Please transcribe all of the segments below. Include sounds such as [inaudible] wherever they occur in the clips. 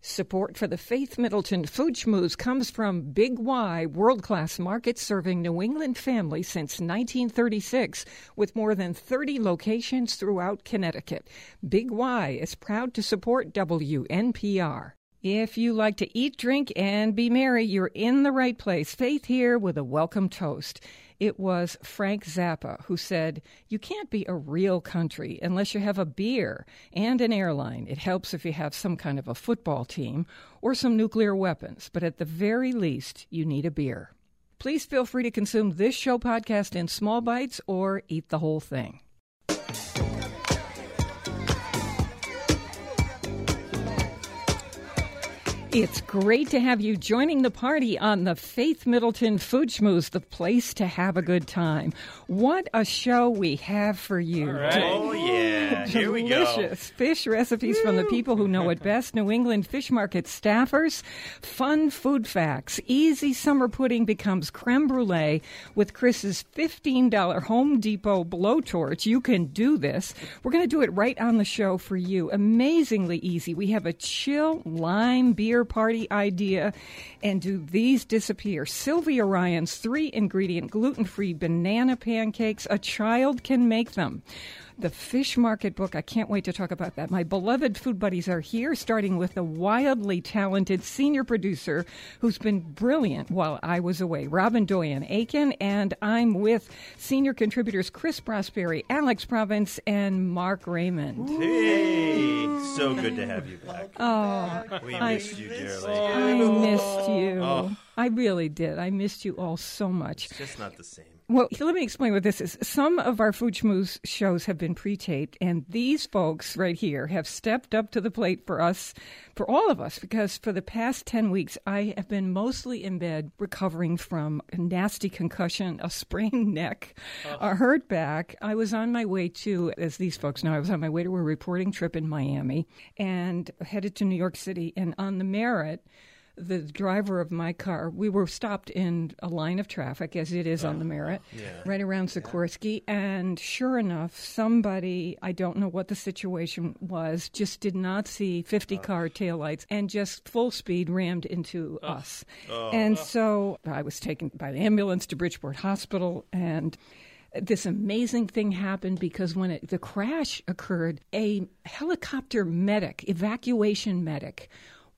Support for the Faith Middleton Food Schmooze comes from Big Y, world class market serving New England families since 1936, with more than 30 locations throughout Connecticut. Big Y is proud to support WNPR. If you like to eat, drink, and be merry, you're in the right place. Faith here with a welcome toast. It was Frank Zappa who said, You can't be a real country unless you have a beer and an airline. It helps if you have some kind of a football team or some nuclear weapons, but at the very least, you need a beer. Please feel free to consume this show podcast in small bites or eat the whole thing. It's great to have you joining the party on the Faith Middleton Food Schmooze, the place to have a good time. What a show we have for you. Oh, yeah. Here we go. Delicious fish recipes from the people who know it best. New England Fish Market staffers, fun food facts. Easy summer pudding becomes creme brulee with Chris's $15 Home Depot blowtorch. You can do this. We're going to do it right on the show for you. Amazingly easy. We have a chill lime beer party idea. And do these disappear? Sylvia Ryan's three ingredient gluten free banana pancakes. A child can make them the Fish Market book. I can't wait to talk about that. My beloved food buddies are here, starting with the wildly talented senior producer who's been brilliant while I was away, Robin Doyen Aiken, and I'm with senior contributors Chris Prosperi, Alex Province, and Mark Raymond. Hey, so good to have you back. Oh, We I- missed you dearly. I missed you. Oh. I really did. I missed you all so much. It's just not the same. Well, let me explain what this is. Some of our Food Schmooze shows have been pre-taped, and these folks right here have stepped up to the plate for us, for all of us, because for the past 10 weeks, I have been mostly in bed recovering from a nasty concussion, a sprained [laughs] neck, a hurt back. I was on my way to, as these folks know, I was on my way to a reporting trip in Miami and headed to New York City, and on the Merritt, the driver of my car, we were stopped in a line of traffic, as it is on the Merritt, right around Sikorsky. And sure enough, somebody, I don't know what the situation was, just did not see 50 uh. car taillights and just full speed rammed into oh. us. Oh. and so I was taken by the ambulance to Bridgeport Hospital. And this amazing thing happened because when it, the crash occurred, a helicopter medic, evacuation medic,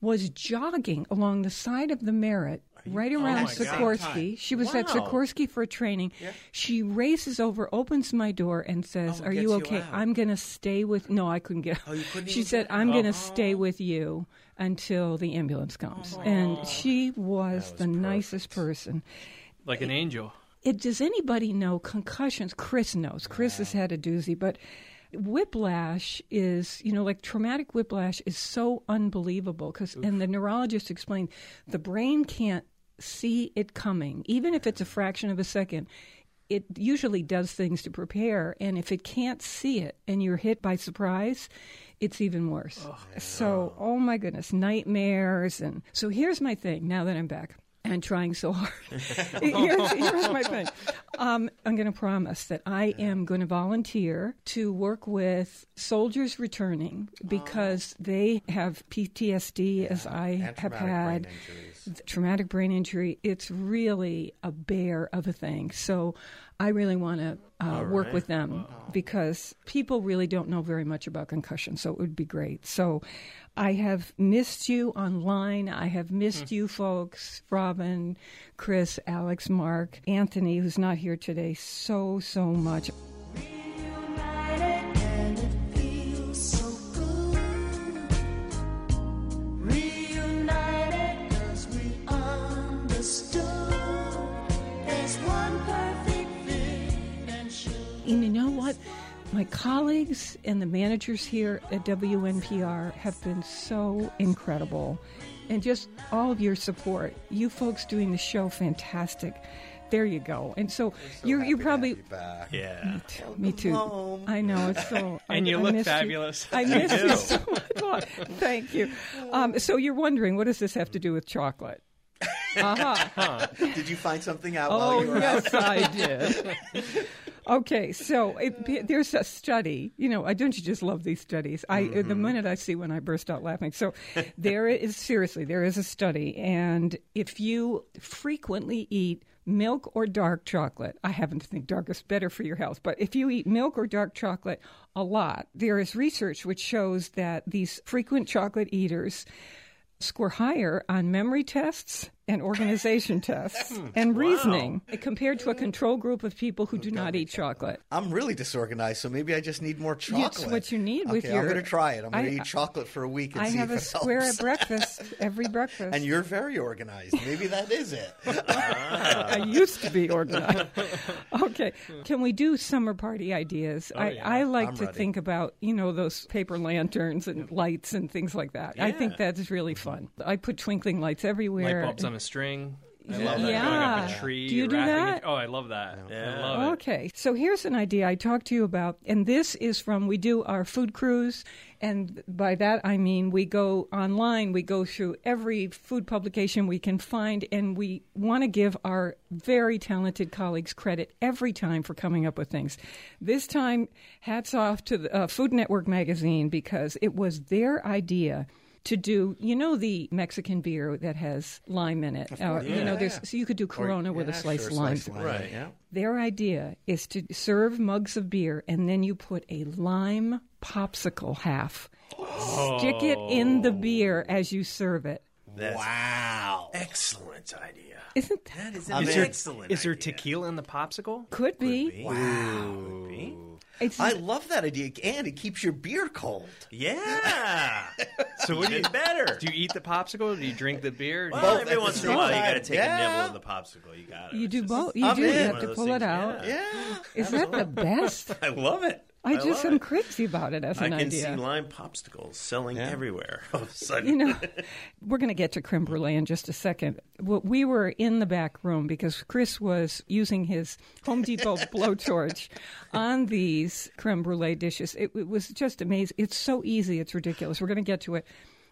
was jogging along the side of the Merritt right around oh my God. Sikorsky. She was at Sikorsky for training. She races over, opens my door, and says, Oh, "Are you you okay? out. I'm going to stay with." No, I couldn't get. Oh, you couldn't she said, get "I'm going to stay with you until the ambulance comes." Oh and she was, the nicest person. like an angel. It, does anybody know concussions? Chris knows. Chris has had a doozy, but whiplash is, you know, like traumatic whiplash is so unbelievable because, and the neurologist explained, the brain can't see it coming, even if it's a fraction of a second. It usually does things to prepare, and if it can't see it and you're hit by surprise, it's even worse. so, oh my goodness, nightmares. And so here's my thing now that I'm back and trying so hard. [laughs] here's, here's my thing. Um, I'm going to promise that I am going to volunteer to work with soldiers returning because they have PTSD, as I have had. Traumatic brain injury. It's really a bear of a thing. So I really want to uh, work right. with them because people really don't know very much about concussion. So it would be great. So I have missed you online. I have missed you folks, Robin, Chris, Alex, Mark, Anthony, who's not here today, so, so much. And you know what? My colleagues and the managers here at WNPR have been so incredible. And just all of your support. You folks doing the show, fantastic. There you go. And so, So you're you're probably have back. Yeah. me too. home. I know it's so. [laughs] And I, you I look missed fabulous. I [laughs] miss you do. so much. Well, Thank you. Um, so you're wondering what does this have to do with chocolate? [laughs] Uh-huh. Did you find something out while Oh you were out? yes, I did. Okay, so [laughs] it, there's a study. You know, I don't you just love these studies? I uh, the mm-hmm. minute I see one, I burst out laughing. So there is seriously there is a study, and if you frequently eat milk or dark chocolate, I happen to think dark is better for your health, but if you eat milk or dark chocolate a lot, there is research which shows that these frequent chocolate eaters score higher on memory tests and organization [laughs] tests hmm. and reasoning compared to a control group of people who do not eat chocolate. I'm really disorganized, so maybe I just need more chocolate. what you need with your- I'm going to try it. I'm going to eat chocolate for a week and I see have if a it square helps. at [laughs] breakfast every breakfast. And you're very organized. Maybe that is it. [laughs] I used to be organized. okay, can we do summer party ideas? Oh, I, I like I'm to ready. think about you know those paper lanterns and lights and things like that. I think that's really fun. I put twinkling lights everywhere. Light bulbs on a string. I love that. Yeah. Going up a tree. Do you do that? It. Oh, I love that. I Yeah. love it. Okay, so here's an idea I talked to you about, and this is from we do our food cruise, and by that I mean we go online, we go through every food publication we can find, and we want to give our very talented colleagues credit every time for coming up with things. This time, hats off to the uh, Food Network magazine because it was their idea to do, you know, the Mexican beer that has lime in it. Uh, You know, there's so you could do Corona with a slice sure, of lime. slice lime, Right. Yeah. Their idea is to serve mugs of beer and then you put a lime popsicle half. Stick it in the beer as you serve it. That's Wow. excellent idea. Isn't that That is I an mean- excellent Is there idea. tequila in the popsicle? could be? Wow. It's I love that idea, and it keeps your beer cold. Yeah. [laughs] So what do you better. do? You eat the popsicle? Or do you drink the beer? Well, Both every once in a while, you got to take Yeah. a nibble of the popsicle. You got it. you do both. You I'm do. You have to those pull it out. yeah. Yeah. Is that the best? [laughs] I love it. I just love am it. crazy about it as an idea. I an can idea. see lime popsicles selling Yeah. everywhere. [laughs] All of a sudden. You know, [laughs] we're going to get to creme brulee in just a second. Well, we were in the back room because Chris was using his Home Depot [laughs] blowtorch on these creme brulee dishes. It, it was just amazing. It's so easy. It's ridiculous. We're going to get to it.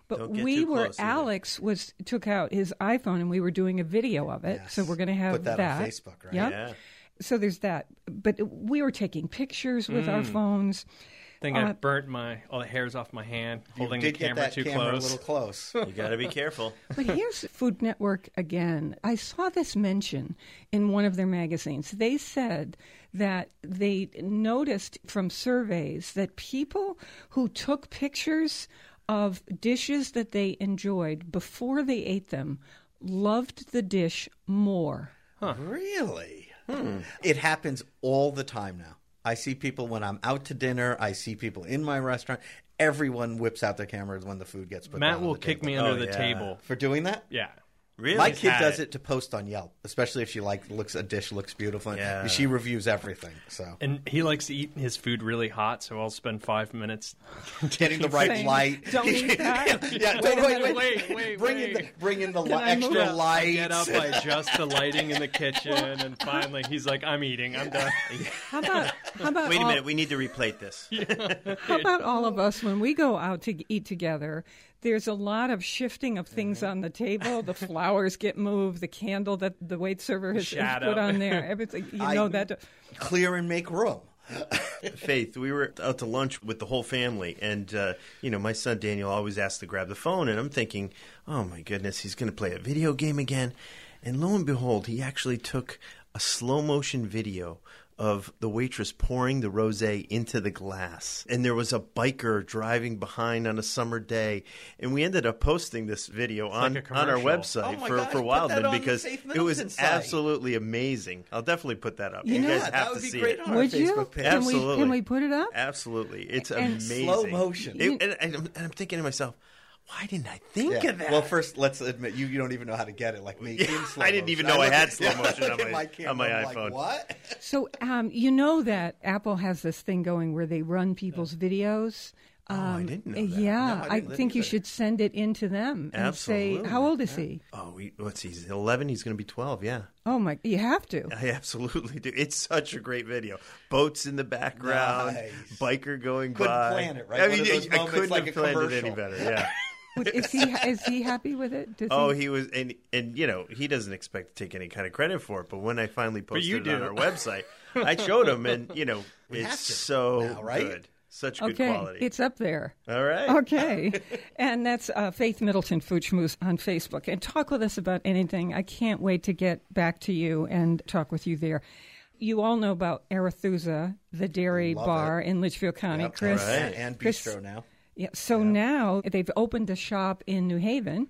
But we were either. Alex was took out his iPhone and we were doing a video of it. So we're going to have Put that on Facebook, right? Yep. Yeah. So there's that. But we were taking pictures with Mm. our phones. I think I Uh, burnt my all the hairs off my hand holding the did get camera that too camera close. a little close. [laughs] You got to be careful. But here's Food Network again. I saw this mention in one of their magazines. They said that they noticed from surveys that people who took pictures of dishes that they enjoyed before they ate them loved the dish more. Really? Hmm. It happens all the time now. I see people when I'm out to dinner. I see people in my restaurant. Everyone whips out their cameras when the food gets put Matt will kick table. me under Oh, the yeah. table. for doing that. Yeah. Really? My kid does it to post on Yelp, especially if she like looks a dish looks beautiful. and Yeah. She reviews everything. So And he likes to eat his food really hot, so I'll spend five minutes. [laughs] getting the right Saying, light. Don't eat [laughs] that. yeah, Wait wait, wait, Wait, wait, bring in the bring in the li- I move? extra Yeah, I lights. I get up, I adjust the lighting in the [laughs] kitchen, and finally he's like, "I'm eating. I'm done." How about how about Wait a all- minute. We need to replate this. How about all of us when we go out to eat together? There's a lot of shifting of things Mm-hmm. on the table. The [laughs] flowers get moved. The candle that the wait server has, has put on [laughs] there. Everything you I- know that. Clear and make room. [laughs] Faith, we were out to lunch with the whole family, and uh, you know, my son Daniel always asks to grab the phone, and I'm thinking, oh my goodness, he's going to play a video game again. And lo and behold, he actually took a slow motion video of the waitress pouring the rosé into the glass, and there was a biker driving behind on a summer day, and we ended up posting this video on like on our website Oh for gosh, for put that Wildman because it was site. absolutely amazing. I'll definitely put that up. You know guys what? have That to would be see great it. on our Would you? Facebook page. Can we Absolutely. can we put it up? Absolutely, it's And- amazing. Slow motion. It- and, and I'm, and I'm thinking to myself, why didn't I think Yeah. of that? Well, first, let's admit you, you don't even know how to get it like me. Yeah, in slow I didn't even know I look had slow [laughs] motion on at my- camera, on my I'm like, iPhone. what? So um, you know that Apple has this thing going where they run people's videos oh, I didn't know that. Um, Yeah, No, I I, think you should send it in to them and Absolutely. say, "How old is he?" Oh, we, what's he? He's 11. He's going to be 12. Yeah. Oh my, you have to. I absolutely do. It's such a great video. Boats in the background, Nice. biker going Couldn't by. plan it, right? I One mean, of those I moments couldn't like have a planned it any better. Yeah. [laughs] Is he is he happy with it? Does Oh, he? he was, and and you know he doesn't expect to take any kind of credit for it. But when I finally posted you it on our website, I showed him, and you know [laughs] We it's so now, right? good, such good okay, quality. it's up there. All right. Okay. [laughs] and that's uh, Faith Middleton Food Schmooze on Facebook. And talk with us about anything. I can't wait to get back to you and talk with you there. You all know about Arethusa, the dairy Love bar in Litchfield County. Yep, Chris, and, and Chris- bistro now. Yeah. So now they've opened a shop in New Haven,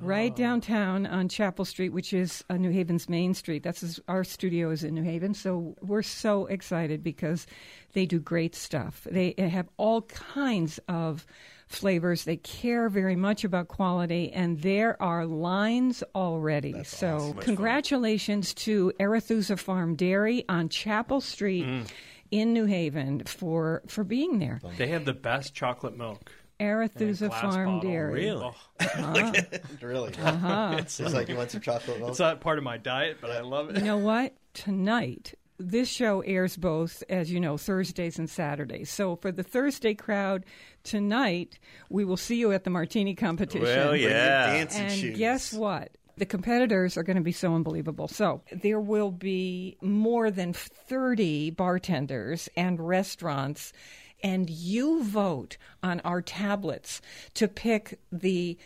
right Oh. downtown on Chapel Street, which is uh, New Haven's main street. That's is, our studio is in New Haven. So we're so excited because they do great stuff. They have all kinds of flavors. They care very much about quality, and there are lines already. so congratulations to Arethusa Farm Dairy on Chapel Street. Mm. In New Haven for for being there. They have the best chocolate milk. Arethusa Farm bottle. Dairy. Oh, [laughs] Really? Uh-huh. It's like you want some chocolate milk? it's not part of my diet, but I love it. You know what? Tonight, this show airs both, as you know, Thursdays and Saturdays. So for the Thursday crowd, tonight we will see you at the Martini competition. Well, Bring your yeah. dancing And shoes. guess what? The competitors are going to be so unbelievable. So there will be more than 30 bartenders and restaurants, and you vote on our tablets to pick the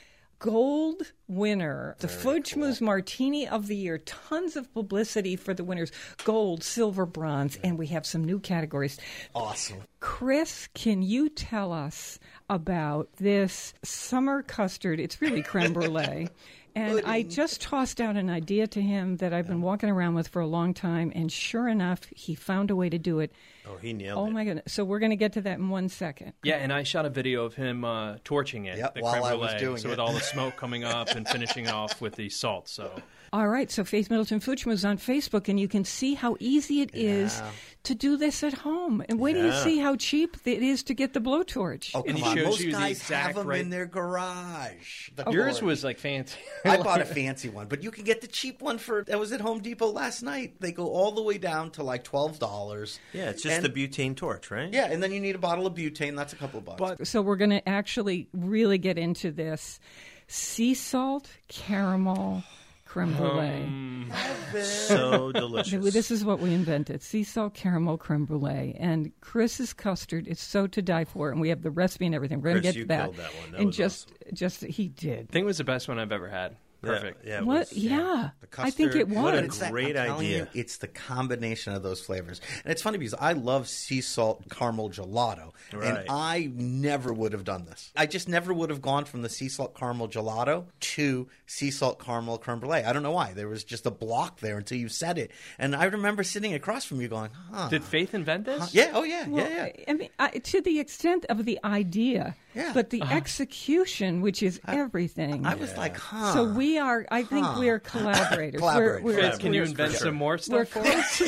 gold winner, the Food Schmooze Martini of the Year. Tons of publicity for the winners gold, silver, bronze, and we have some new categories. Awesome. Chris, can you tell us about this summer custard? It's really creme brulee. [laughs] And I just tossed out an idea to him that I've been walking around with for a long time, and sure enough, he found a way to do it. Oh, he nailed Oh it. Oh my goodness! So we're going to get to that in one second. Yeah, and I shot a video of him uh, torching it. Yep, the while creme I was brulee, doing so it. with all the [laughs] smoke coming up and finishing off with the salt. So All right, so Faith Middleton Food is on Facebook, and you can see how easy it is to do this at home. And wait till you see how cheap it is to get the blowtorch. Oh, And come he on. Most you the guys exact have them right- in their garage. The oh, yours cord. was like fancy. [laughs] I bought a [laughs] fancy one, but you can get the cheap one for. that was at Home Depot last night. They go all the way down to like twelve dollars. Yeah, it's just And- the butane torch, right? Yeah, and then you need a bottle of butane. That's a couple of bucks. So we're going to actually really get into this sea salt caramel [sighs] creme brulee. So [laughs] delicious. This is what we invented: sea salt caramel creme brulee. And Chris's custard is so to die for, and we have the recipe and everything. We're going to get to that. that one. That and was just, just he did. I think it was the best one I've ever had. Yeah, Perfect. Yeah, it What? was- yeah, The I think it custard. was. What a It's that- great I'm idea. You, it's the combination of those flavors, and it's funny because I love sea salt caramel gelato, Right. and I never would have done this. I just never would have gone from the sea salt caramel gelato to sea salt caramel creme brulee. I don't know why. There was just a block there until you said it, and I remember sitting across from you going, "Huh." Did Faith invent this? yeah, oh yeah, Well, yeah, yeah. I mean, I, to the extent of the idea, Yeah. but the uh-huh. execution, which is everything. I was like, huh. so we are. I think Huh. we're collaborators. Collaborators. [laughs] We're, we're, Faith, can you invent sure. some more We're stuff for us?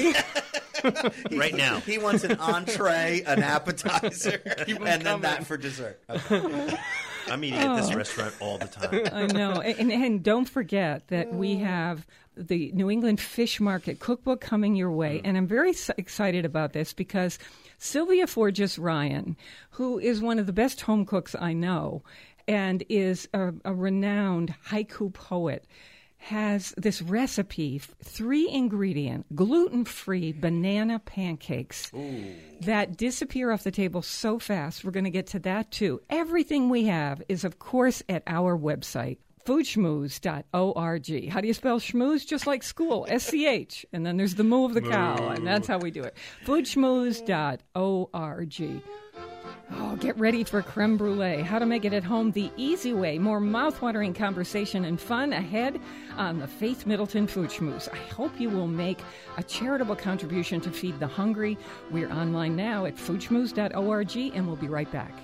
[laughs] right now. He wants an entree, an appetizer, [laughs] Keep 'em and then that for dessert. Okay. I'm eating at this oh. restaurant all the time. I know. And, and don't forget that we mm. have the New England Fish Market cookbook coming your way. Mm. And I'm very excited about this because Sylvia Forges Ryan, who is one of the best home cooks I know and is a, a renowned haiku poet, has this recipe, three ingredient, gluten free banana pancakes that disappear off the table so fast. We're going to get to that too. Everything we have is, of course, at our website. Foodschmooze.org. How do you spell schmooze? Just like school, [laughs] S C H. And then there's the moo of the cow, and that's how we do it. Foodschmooze.org. Oh, get ready for creme brulee. How to make it at home the easy way. More mouthwatering conversation and fun ahead on the Faith Middleton Food Schmooze. I hope you will make a charitable contribution to feed the hungry. We're online now at foodschmooze.org, and we'll be right back.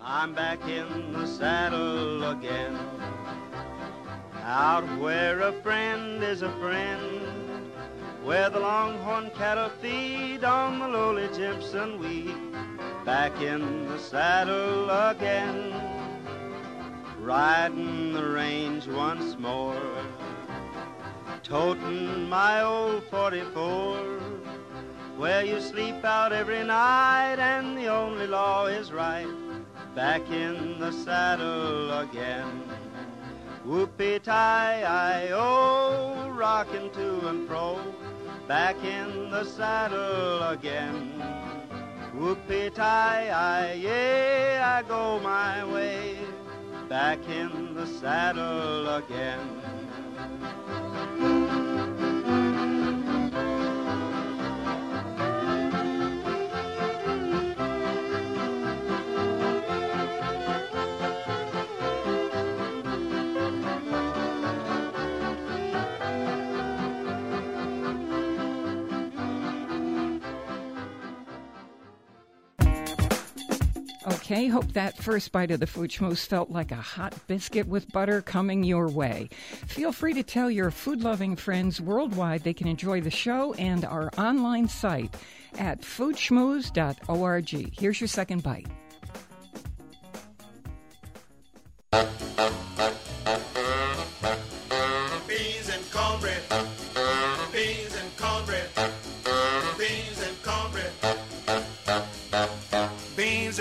I'm back in the saddle again. Out where a friend is a friend. where the longhorn cattle feed on the lowly Jimson weed. Back in the saddle again, riding the range once more, toting my old 44, where you sleep out every night and the only law is right. Back in the saddle again. Whoopee tie I oh, rocking to and fro, back in the saddle again. Whoopee tie I yeah, I go my way, back in the saddle again. Okay, hope that first bite of the Food Schmooze felt like a hot biscuit with butter coming your way. Feel free to tell your food loving friends worldwide they can enjoy the show and our online site at foodschmooze.org. Here's your second bite.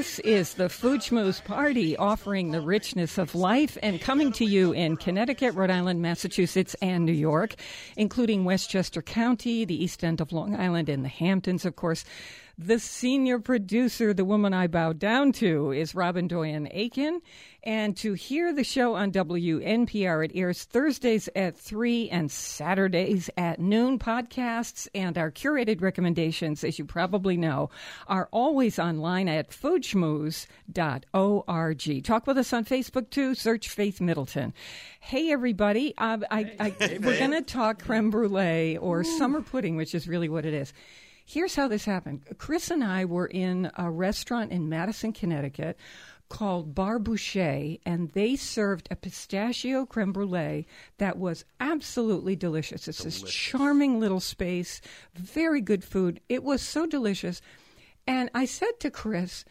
This is the Food Schmooze Party, offering the richness of life and coming to you in Connecticut, Rhode Island, Massachusetts, and New York, including Westchester County, the East End of Long Island, and the Hamptons, of course. The senior producer, the woman I bow down to, is Robin Doyen Aiken. And to hear the show on WNPR, it airs Thursdays at 3 and Saturdays at noon. Podcasts and our curated recommendations, as you probably know, are always online at foodschmooze.org. Talk with us on Facebook too. Search Faith Middleton. Hey, everybody. Um, I, I, we're going to talk creme brulee or summer pudding, which is really what it is. Here's how this happened. Chris and I were in a restaurant in Madison, Connecticut called Bar Bouchée, and they served a pistachio creme brulee that was absolutely delicious. It's this charming little space, very good food. It was so delicious. And I said to Chris,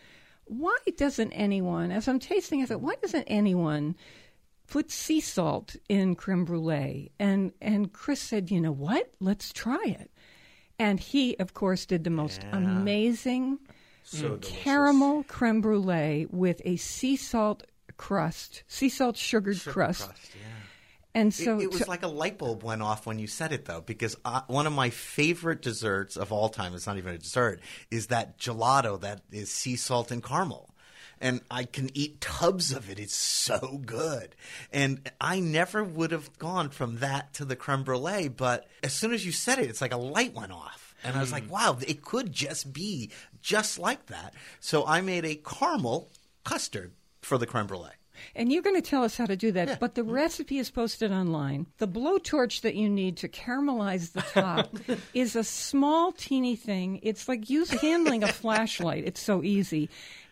why doesn't anyone, as I'm tasting, I said, why doesn't anyone put sea salt in creme brulee? And, and Chris said, you know what? Let's try it. And he, of course, did the most amazing So caramel creme brulee with a sea salt crust, sea salt sugared Sugar crust. crust, yeah. And so, it was to- like a light bulb went off when you said it, though, because uh, one of my favorite desserts of all time, it's not even a dessert, is that gelato that is sea salt and caramel. And I can eat tubs of it. It's so good. And I never would have gone from that to the creme brulee, but as soon as you said it, it's like a light went off. And I was like, hmm. wow, it could just be just like that. So I made a caramel custard for the creme brulee. and you're going to tell us how to do that, but the mm-hmm. recipe is posted online. The blowtorch that you need to caramelize the top [laughs] is a small, teeny thing. It's like use handling a flashlight. It's so easy.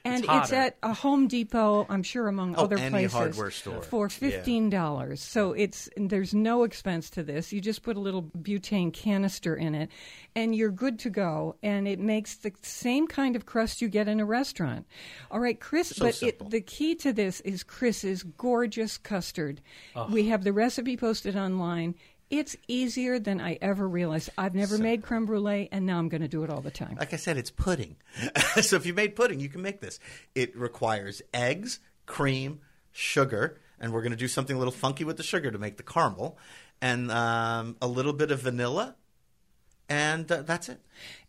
And it's, hotter. at a Home Depot, I'm sure, among Oh, other any places, hardware store. for fifteen dollars. So it's there's no expense to this. You just put a little butane canister in it, and you're good to go. And it makes the same kind of crust you get in a restaurant. All right, Chris. So but it, the key to this is Chris's gorgeous custard. We have the recipe posted online. It's easier than I ever realized. I've never made creme brulee, and now I'm going to do it all the time. Like I said, it's pudding. [laughs] so if you made pudding, you can make this. It requires eggs, cream, sugar, and we're going to do something a little funky with the sugar to make the caramel, and um, a little bit of vanilla, and uh, that's it.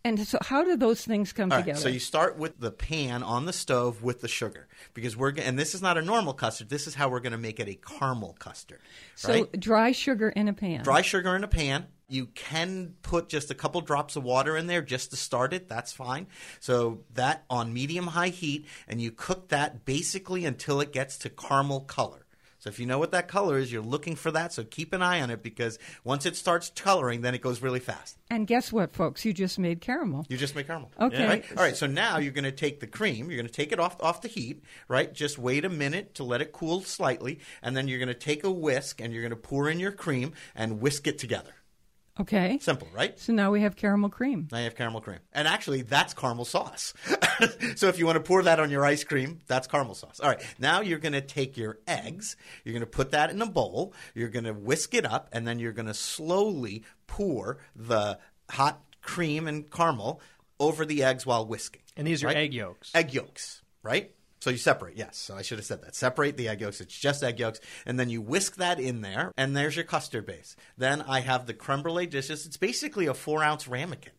And so, how do those things come right, together? so you start with the pan on the stove with the sugar because we're and this is not a normal custard. This is how we're going to make it a caramel custard. So right? dry sugar in a pan. Dry sugar in a pan, You can put just a couple drops of water in there just to start it. That's fine. So that on medium high heat, and you cook that basically until it gets to caramel color. So if you know what that color is, you're looking for that. So keep an eye on it because once it starts coloring, then it goes really fast. And guess what, folks? You just made caramel. You just made caramel. Okay. Right? All right. So now you're going to take the cream. You're going to take it off off the heat. Right. Just wait a minute to let it cool slightly, and then you're going to take a whisk and you're going to pour in your cream and whisk it together. Okay. Simple, right? So now we have caramel cream. Now you have caramel cream. And actually, that's caramel sauce. [laughs] so if you want to pour that on your ice cream, that's caramel sauce. All right. Now you're going to take your eggs, you're going to put that in a bowl, you're going to whisk it up, and then you're going to slowly pour the hot cream and caramel over the eggs while whisking. And these are right? egg yolks. Egg yolks, right? So you separate, yes. So I should have said that. Separate the egg yolks. It's just egg yolks. And then you whisk that in there, and there's your custard base. Then I have the creme brulee dishes. It's basically a four ounce ramekin.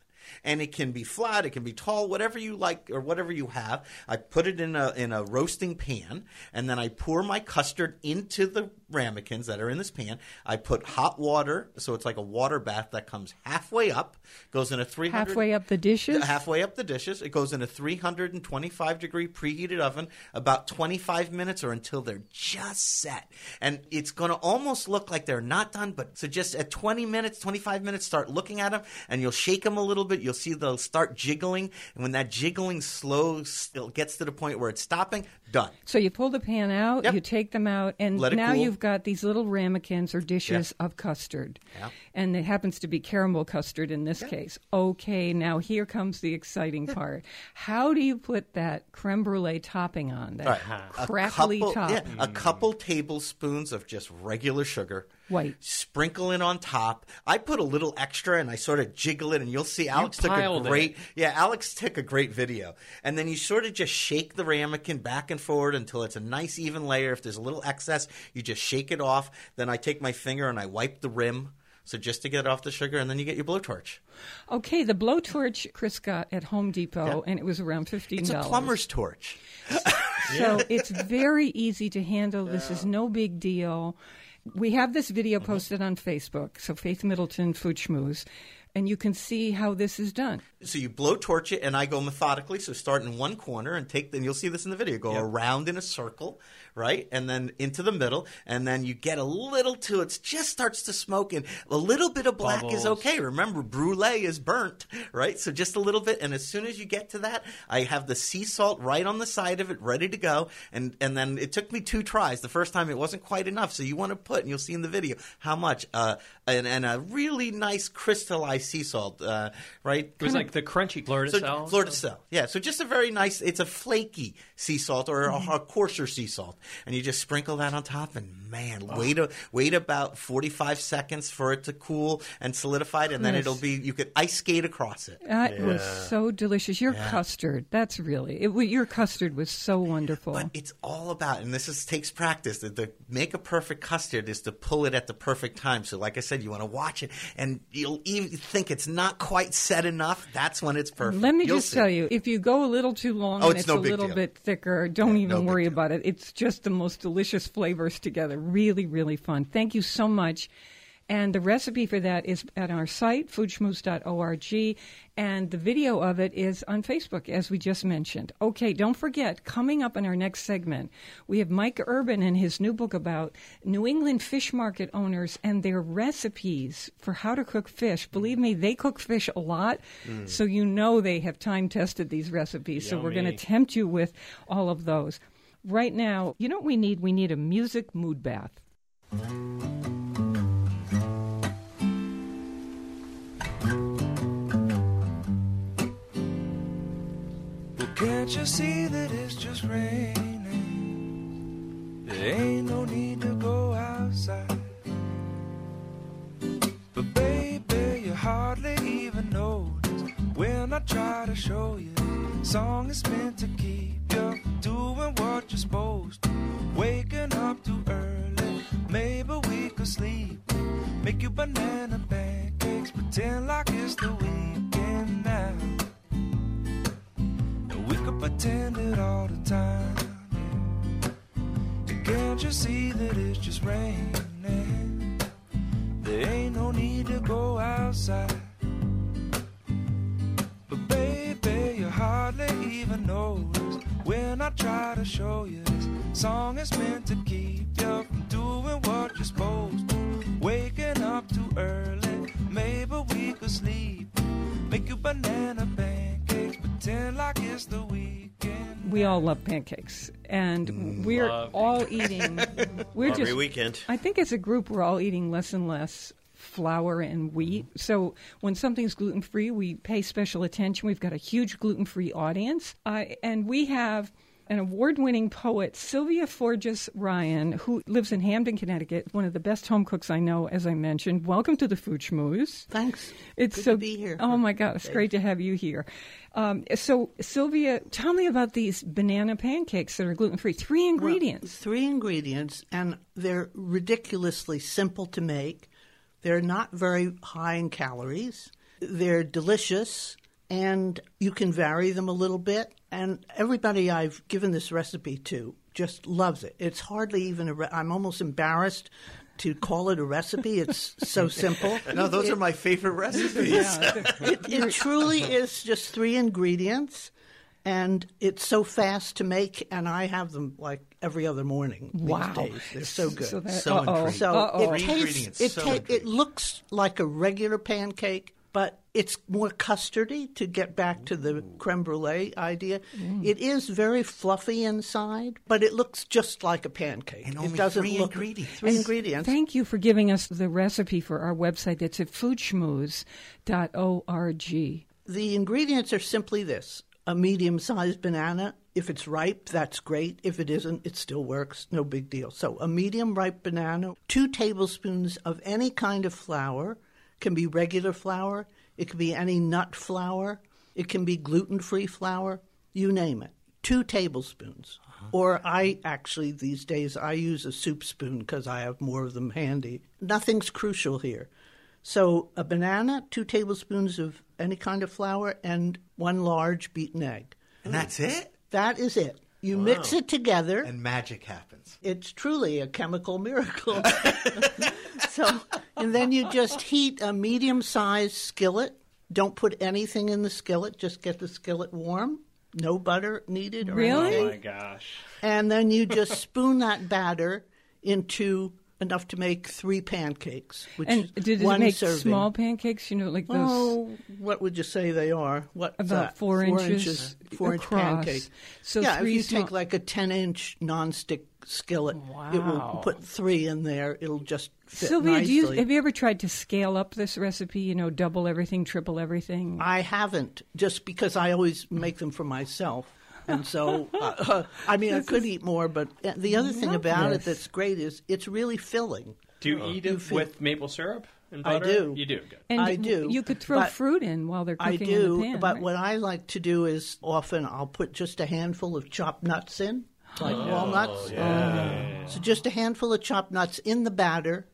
And it can be flat, it can be tall, whatever you like or whatever you have. I put it in a in a roasting pan, and then I pour my custard into the ramekins that are in this pan. I put hot water, so it's like a water bath that comes halfway up, goes in a three Halfway up the dishes? halfway up the dishes. It goes in a 325 degree preheated oven about 25 minutes or until they're just set. And it's going to almost look like they're not done, but so just at 20 minutes, 25 minutes, start looking at them and you'll shake them a little bit. You'll see they'll start jiggling. And when that jiggling slows, it gets to the point where it's stopping, done. So you pull the pan out, Yep. you take them out, and now cool. you've got these little ramekins or dishes of custard. Yeah. And it happens to be caramel custard in this case. Okay, now here comes the exciting part. How do you put that creme brulee topping on? That right. A crackly couple, top. Yeah, a couple tablespoons of just regular sugar. White. Sprinkle it on top. I put a little extra and I sort of jiggle it, and you'll see Alex took a great. it. Yeah, Alex took a great video. And then you sort of just shake the ramekin back and forward until it's a nice even layer. If there's a little excess, you just shake it off. Then I take my finger and I wipe the rim. So just to get off the sugar, and then you get your blowtorch. Okay, the blowtorch Chris got at Home Depot, and it was around $15. It's a plumber's torch. So it's very easy to handle. This is no big deal. We have this video Mm-hmm. posted on Facebook, so Faith Middleton Food Schmooze, and you can see how this is done. So you blow torch it, and I go methodically. So start in one corner and take, and you'll see this in the video. Go around in a circle, right, and then into the middle, and then you get a little to it. Just starts to smoke, and a little bit of black is okay. Remember, brulee is burnt, right? So just a little bit, and as soon as you get to that, I have the sea salt right on the side of it, ready to go, and and then it took me two tries. The first time it wasn't quite enough, so you want to put, and you'll see in the video how much, uh, and, and a really nice crystallized sea salt, uh, right? It was like the crunchy de So, de Sel. Yeah, so just a very nice, it's a flaky sea salt or a, mm-hmm. a coarser sea salt. And you just sprinkle that on top and man, wait a, wait about 45 seconds for it to cool and solidify it and then Chris. it'll be, you could ice skate across it. That was so delicious. Your custard, that's really, it, your custard was so wonderful. But it's all about, and this is, takes practice. To, to make a perfect custard is to pull it at the perfect time. So, like I said, you want to watch it, and you'll even think it's not quite set enough. That's when it's perfect. Let me You'll just see. tell you, if you go a little too long Oh, and it's it's, no a big little deal. bit thicker, don't Yeah, even no worry about it. It's just the most delicious flavors together. Really, really fun. Thank you so much. And the recipe for that is at our site, foodschmooze.org, and the video of it is on Facebook, as we just mentioned. Okay, don't forget, coming up in our next segment, we have Mike Urban and his new book about New England fish market owners and their recipes for how to cook fish. Believe me, they cook fish a lot, mm. so you know they have time tested these recipes. So we're going to tempt you with all of those. Right now, you know what we need? We need a music mood bath. Can't you see that it's just raining? There ain't no need to go outside. But baby, you hardly even notice when I try to show you. Song is meant to keep you doing what you're supposed to. Waking up too early, maybe we could sleep. Make you banana pancakes, pretend like it's the weekend now. Could pretend it all the time. And can't you see that it's just raining? There ain't no need to go outside. But baby, you hardly even notice when I try to show you this song is meant to keep you from doing what you're supposed to. Waking up too early, maybe we could sleep. Make you banana pancakes, pretend like it's the weekend. We all love pancakes, and we're love all eating. We're Every just. weekend. I think as a group, we're all eating less and less flour and wheat. So when something's gluten free, we pay special attention. We've got a huge gluten free audience, uh, and we have. An award winning poet, Sylvia Forges Ryan, who lives in Hamden, Connecticut, one of the best home cooks I know, as I mentioned. Welcome to the Food Schmooze. Thanks. It's Good so to be here. Oh my God, it's great to have you here. Um, so, Sylvia, tell me about these banana pancakes that are gluten free. Three ingredients. Three ingredients, and they're ridiculously simple to make. They're not very high in calories. They're delicious, and you can vary them a little bit. And everybody I've given this recipe to just loves it. It's hardly even a. Re- I'm almost embarrassed to call it a recipe. It's so [laughs] simple. No, those It- are my favorite recipes. it, it truly is just three ingredients, and it's so fast to make. And I have them like every other morning Wow. days. They're so good. So that- So. So it tastes. It so ta- it looks like a regular pancake, but it's more custardy. To get back to the creme brulee idea, Mm. it is very fluffy inside, but it looks just like a pancake. And it only doesn't three look ingredients. Three ingredients. Thank you for giving us the recipe for our website. That's at foodschmooze.org. The ingredients are simply this a medium sized banana. If it's ripe, that's great. If it isn't, it still works. No big deal. So, a medium ripe banana, two tablespoons of any kind of flour, can be regular flour, it could be any nut flour, it can be gluten free flour, you name it. Two tablespoons. Uh-huh. Or I actually, these days, I use a soup spoon because I have more of them handy. Nothing's crucial here. So a banana, two tablespoons of any kind of flour, and one large beaten egg. and that's it? That is it. You mix it together. And magic happens. it's truly a chemical miracle. [laughs] so, and then you just heat a medium-sized skillet. Don't put anything in the skillet. Just get the skillet warm. No butter needed. Or Really? anything. Oh my gosh. And then you just spoon that batter into enough to make three pancakes. Which And did it one make serving. small pancakes? You know, like those. Oh, what would you say they are? What About four inches four inch across. pancake. So yeah, if you small- take like a ten inch nonstick skillet, it will put three in there. It'll just fit Sylvia, nicely. do you, have you ever tried to scale up this recipe? You know, double everything, triple everything. I haven't, just because I always make them for myself. And so, uh, I mean, I could eat more, but uh, the other thing love about this. it that's great is it's really filling. Do you eat it feel- with maple syrup and I do. You do. Good. and I do, You could throw but fruit in while they're I cooking do, in the pan. but right? what I like to do is often I'll put just a handful of chopped nuts in, like Oh, walnuts. So just a handful of chopped nuts in the batter,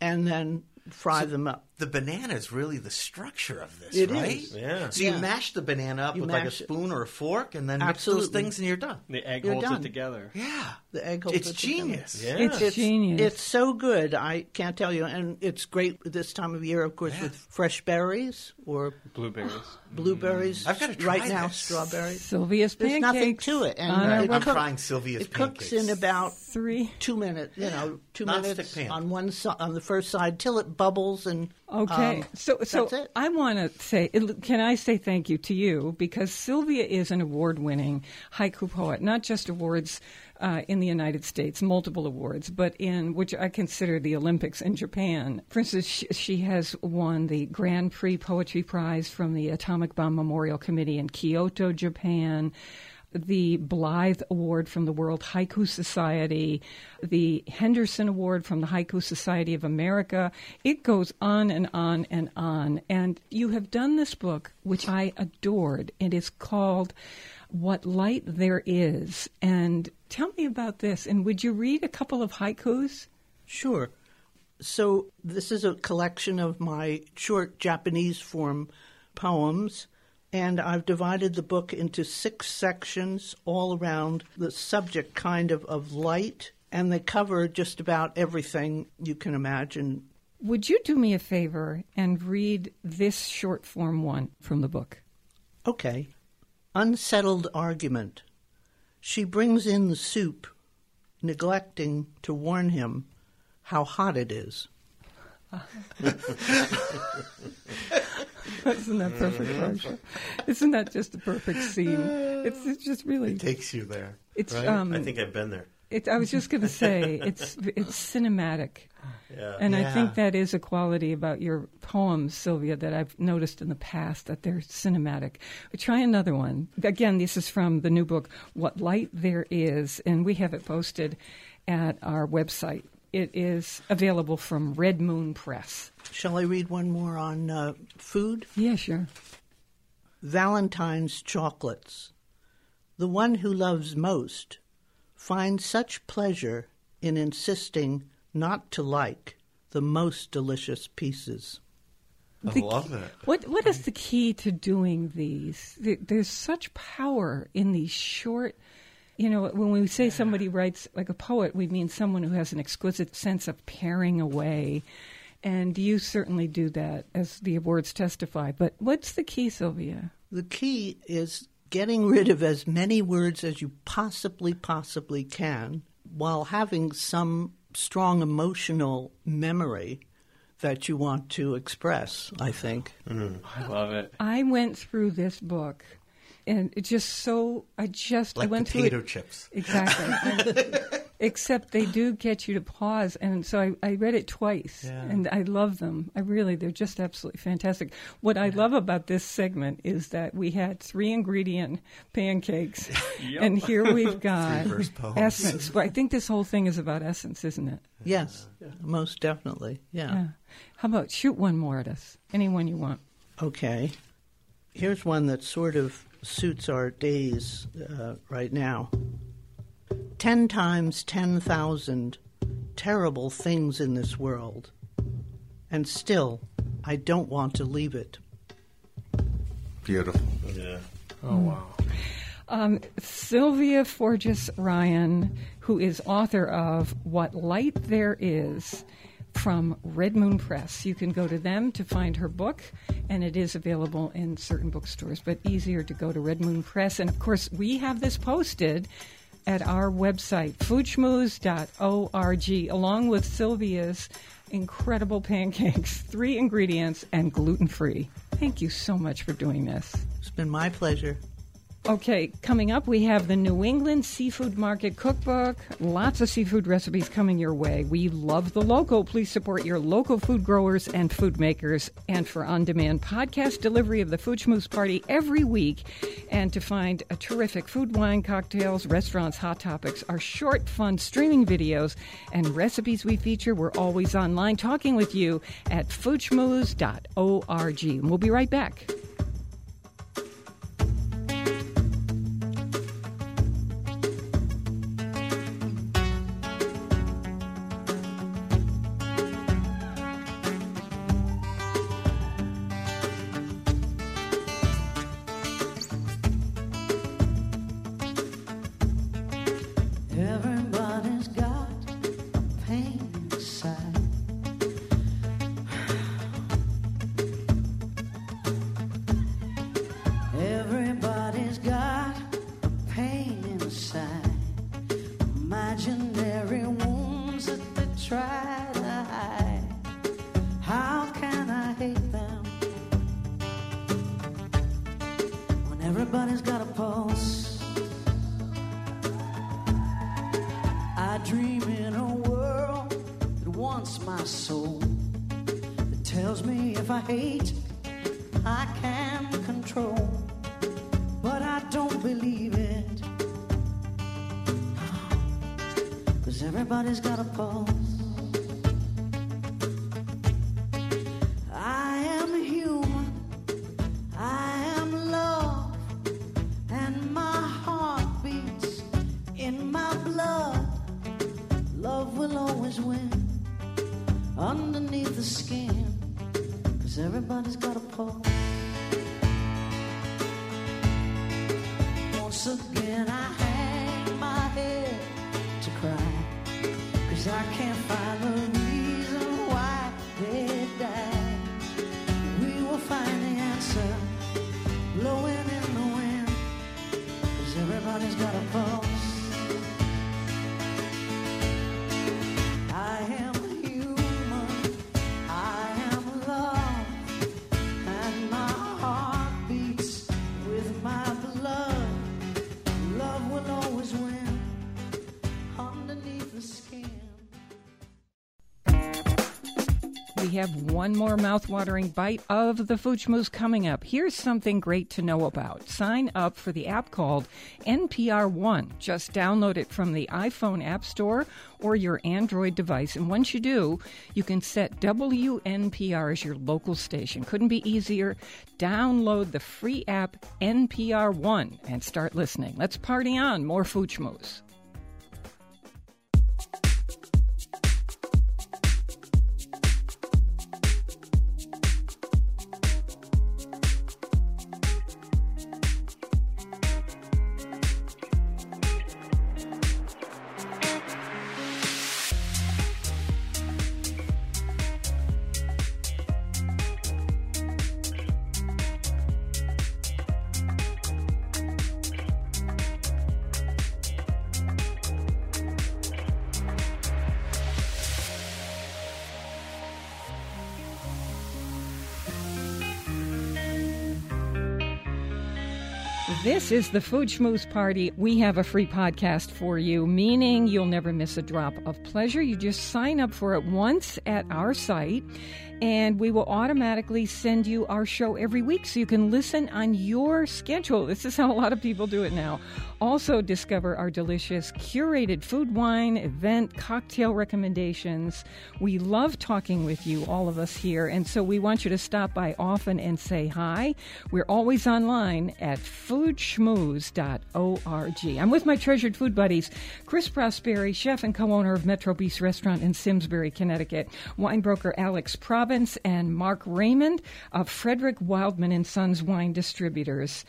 and then fry them up. The banana is really the structure of this, It right? is. Yeah. So you Yeah. mash the banana up You with like a mash it. spoon or a fork, and then mix those things, and you're done. The egg You're holds done. it together. Yeah, The egg holds it's it together. genius. Yeah. It's genius. It's so good. I can't tell you, and it's great this time of year, of course, with fresh berries or Blueberries. blueberries. I've gotta try right now this. strawberries. Sylvia's There's pancakes. nothing to it, and on our it I'm cook- trying Sylvia's It cooks in about Three. two minutes. You know, two Non-stick minutes pan. on one side, on the first side, till it bubbles and. Okay, um, so so. I want to say, can I say thank you to you because Sylvia is an award-winning haiku poet, not just awards uh, in the United States, multiple awards, but in which I consider the Olympics in Japan. For instance, she, she has won the Grand Prix Poetry Prize from the Atomic Bomb Memorial Committee in Kyoto, Japan the Blyth Award from the World Haiku Society, the Henderson Award from the Haiku Society of America. It goes on and on and on. And you have done this book, which I adored. It is called What Light There Is. And tell me about this. And would you read a couple of haikus? Sure. So this is a collection of my short Japanese form poems, and I've divided the book into six sections all around the subject kind of of light, and they cover just about everything you can imagine Would you do me a favor and read this short form one from the book? Okay. Unsettled argument. She brings in the soup, neglecting to warn him how hot it is. [laughs] [laughs] Isn't that perfect, Marsha? Isn't that just a perfect scene? It's, it's just really. It takes you there. It's right? um. I think I've been there. It, I was just going to say [laughs] it's it's cinematic, Yeah. and I think that is a quality about your poems, Sylvia, that I've noticed in the past that they're cinematic. But try another one. Again, this is from the new book, "What Light There Is," and we have it posted at our website. It is available from Red Moon Press. Shall I read one more on uh, food? Yeah, sure. Valentine's chocolates. The one who loves most finds such pleasure in insisting not to like the most delicious pieces. I The love key- it. What What is the key to doing these? There's such power in these short. You know, when we say somebody writes like a poet, we mean someone who has an exquisite sense of paring away. And you certainly do that, as the awards testify. But what's the key, Sylvia? The key is getting rid of as many words as you possibly, possibly can while having some strong emotional memory that you want to express, I think. Mm. I love it. I went through this book, and it just so I just I Like went potato through it, chips. Exactly. [laughs] Except they do get you to pause, and so I, I read it twice, Yeah. and I love them. I really, they're just absolutely fantastic. What I love about this segment is that we had three ingredient pancakes, [laughs] Yep. and here we've got Three essence. Well, I think this whole thing is about essence, isn't it? Yes, most definitely. Yeah. Yeah. How about shoot one more at us? Anyone you want. Okay. Here's one that's sort of suits our days uh, right now. Ten times ten thousand terrible things in this world, and still I don't want to leave it. Beautiful. Yeah. Oh wow. Um, Sylvia Forges Ryan, who is author of What Light There Is from Red Moon Press. You can go to them to find her book, and it is available in certain bookstores, but easier to go to Red Moon Press. And of course, we have this posted at our website, foodschmooze.org, along with Sylvia's incredible pancakes, [laughs] three ingredients, and gluten free. Thank you so much for doing this. It's been my pleasure. Okay, coming up, we have the New England Seafood Market Cookbook. Lots of seafood recipes coming your way. We love the local. Please support your local food growers and food makers. And for on demand podcast delivery of the Food Schmooze Party every week, and to find a terrific food, wine, cocktails, restaurants, hot topics, our short, fun streaming videos, and recipes we feature, we're always online talking with you at foodschmooze.org. We'll be right back. Underneath the skin. Cause everybody's got a pulse. Once again, I hang my head to cry. Cause I can't have one more mouthwatering bite of the Moose coming up. Here's something great to know about. Sign up for the app called NPR One. Just download it from the iPhone App Store or your Android device. And once you do, you can set WNPR as your local station. Couldn't be easier. Download the free app NPR One and start listening. Let's party on. More Moose. This is the Food Schmooze Party. We have a free podcast for you, meaning you'll never miss a drop of pleasure. You just sign up for it once at our site, and we will automatically send you our show every week so you can listen on your schedule. This is how a lot of people do it now. Also, discover our delicious curated food, wine, event, cocktail recommendations. We love talking with you, all of us here, and so we want you to stop by often and say hi. We're always online at foodschmooze.org. I'm with my treasured food buddies, Chris Prosperi, chef and co owner of Metro Bis Restaurant in Simsbury, Connecticut, wine broker Alex Province, and Mark Raymond of Frederick Wildman and Sons Wine Distributors.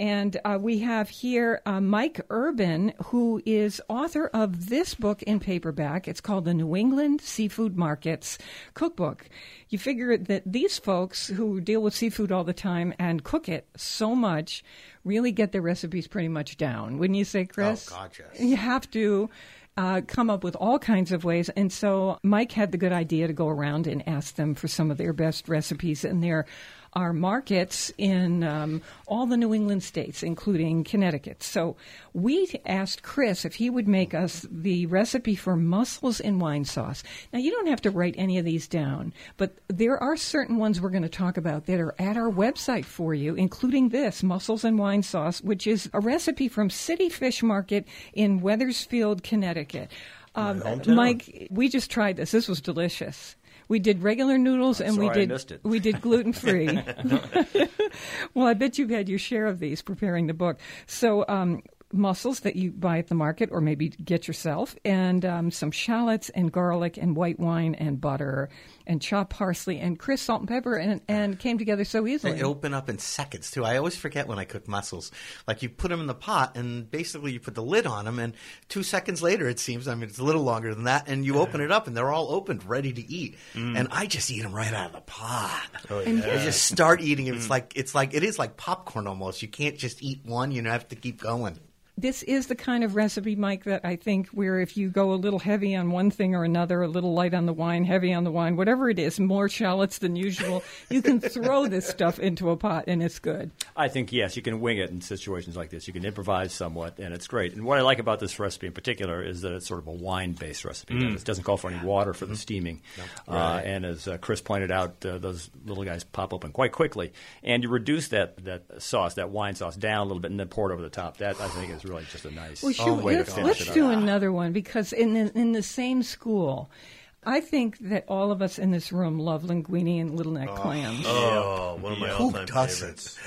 And uh, we have here uh, Mike Urban, who is author of this book in paperback. It's called The New England Seafood Markets Cookbook. You figure that these folks who deal with seafood all the time and cook it so much really get their recipes pretty much down. Wouldn't you say, Chris? Oh, God, yes. You have to. Uh, come up with all kinds of ways. And so Mike had the good idea to go around and ask them for some of their best recipes. And there are markets in um, all the New England states, including Connecticut. So we asked Chris if he would make us the recipe for mussels in wine sauce. Now, you don't have to write any of these down, but there are certain ones we're going to talk about that are at our website for you, including this mussels and wine sauce, which is a recipe from City Fish Market in Wethersfield, Connecticut. Um. Mike, we just tried this. This was delicious. We did regular noodles and we did we did [laughs] gluten free. [laughs] well, I bet you've had your share of these preparing the book. So. Um, Mussels that you buy at the market or maybe get yourself, and um, some shallots and garlic and white wine and butter and chopped parsley and Chris salt and pepper and, and came together so easily. They open up in seconds too. I always forget when I cook mussels. Like you put them in the pot, and basically you put the lid on them, and two seconds later, it seems. I mean, it's a little longer than that, and you open it up, and they're all opened, ready to eat. And I just eat them right out of the pot. And I just start eating it. It's like it's like it is like popcorn almost. You can't just eat one. You have to keep going. This is the kind of recipe, Mike, that I think where if you go a little heavy on one thing or another, a little light on the wine, heavy on the wine, whatever it is, more shallots than usual, you can [laughs] throw this stuff into a pot and it's good. I think yes, you can wing it in situations like this. You can improvise somewhat, and it's great. And what I like about this recipe in particular is that it's sort of a wine-based recipe. Mm. It doesn't call for any water Mm-hmm. for the steaming, uh, Right. and as uh, Chris pointed out, uh, those little guys pop open quite quickly. And you reduce that that sauce, that wine sauce, down a little bit, and then pour it over the top. That I think is really just a nice Well, oh, shoot, way to let's, let's do another one because in the, in the same school, I think that all of us in this room love linguine and little neck clams. Oh, one of my Who all-time doesn't? favorites.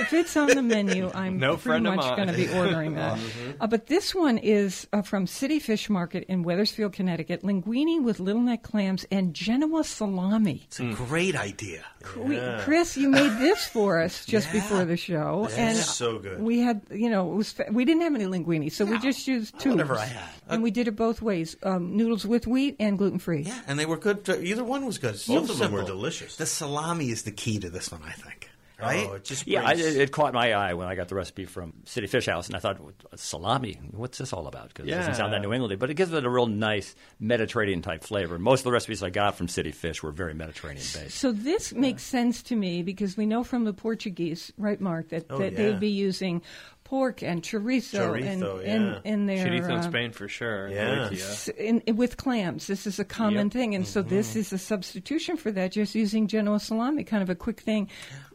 if it's on the menu, [laughs] I'm No pretty much going to be ordering that. [laughs] Uh, but this one is uh, from City Fish Market in Wethersfield, Connecticut. Linguine with little neck clams and Genoa salami. It's a great idea. We, Chris, you made this for us [laughs] just Yeah. before the show, and so good. we had, you know, it was fa- we didn't have any linguine, so we just used two. Whatever I had. and we did it both ways: um, noodles with wheat and gluten free. Yeah, and they were good. To, either one was good. Both so of them were delicious. The salami is the key to this one, I think. Oh, right? Oh, it just Yeah, I, it, it caught my eye when I got the recipe from City Fish House, and I thought, salami, what's this all about? Because it doesn't sound that New Englandy, but it gives it a real nice Mediterranean type flavor. Most of the recipes I got from City Fish were very Mediterranean based. So this makes sense to me because we know from the Portuguese, right, Mark, that, Oh, that yeah. they'd be using pork and chorizo, Chorizo, in, yeah. in their Chorizo in uh, Spain for sure. Yeah. In, in- with clams. This is a common Yep. thing, and so this is a substitution for that. Just using Genoa salami, kind of a quick thing.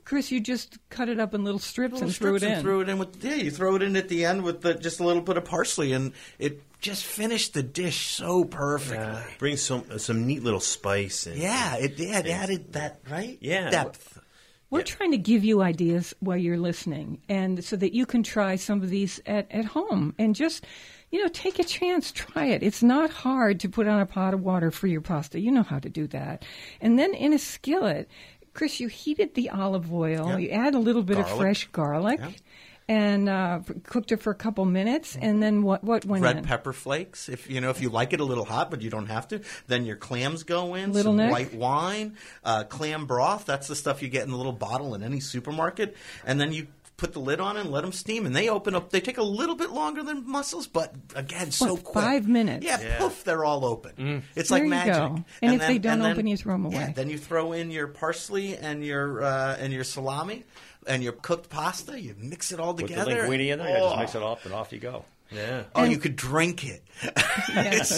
Chris, you just cut it up in little strips Little and threw it and in. threw it in with yeah. You throw it in at the end with the, just a little bit of parsley, and it just finished the dish so perfectly. Brings some uh, some neat little spice. And, Yeah, it, yeah, it added that right Yeah. depth. We're trying to give you ideas while you're listening, and so that you can try some of these at, at home and just, you know, take a chance, try it. It's not hard to put on a pot of water for your pasta. You know how to do that. And then in a skillet, Chris, you heated the olive oil, Yeah. you add a little bit of fresh garlic. Yeah. And uh, cooked it for a couple minutes, and then what? What went in? Red in? pepper flakes, if you know if you like it a little hot, but you don't have to. Then your clams go in. Little some Nick? white wine, uh, clam broth. That's the stuff you get in a little bottle in any supermarket. And then you put the lid on and let them steam, and they open up. They take a little bit longer than mussels, but again, so What, quick. five minutes? Yeah, Yeah. poof, they're all open. It's There like you magic. go. And if they don't and open, you throw them away. then you throw in your parsley and your uh, and your salami and your cooked pasta. You mix it all Put the together. linguine in there, you just Oh. mix it up, and off you go. Yeah. Oh, you could drink it. [laughs]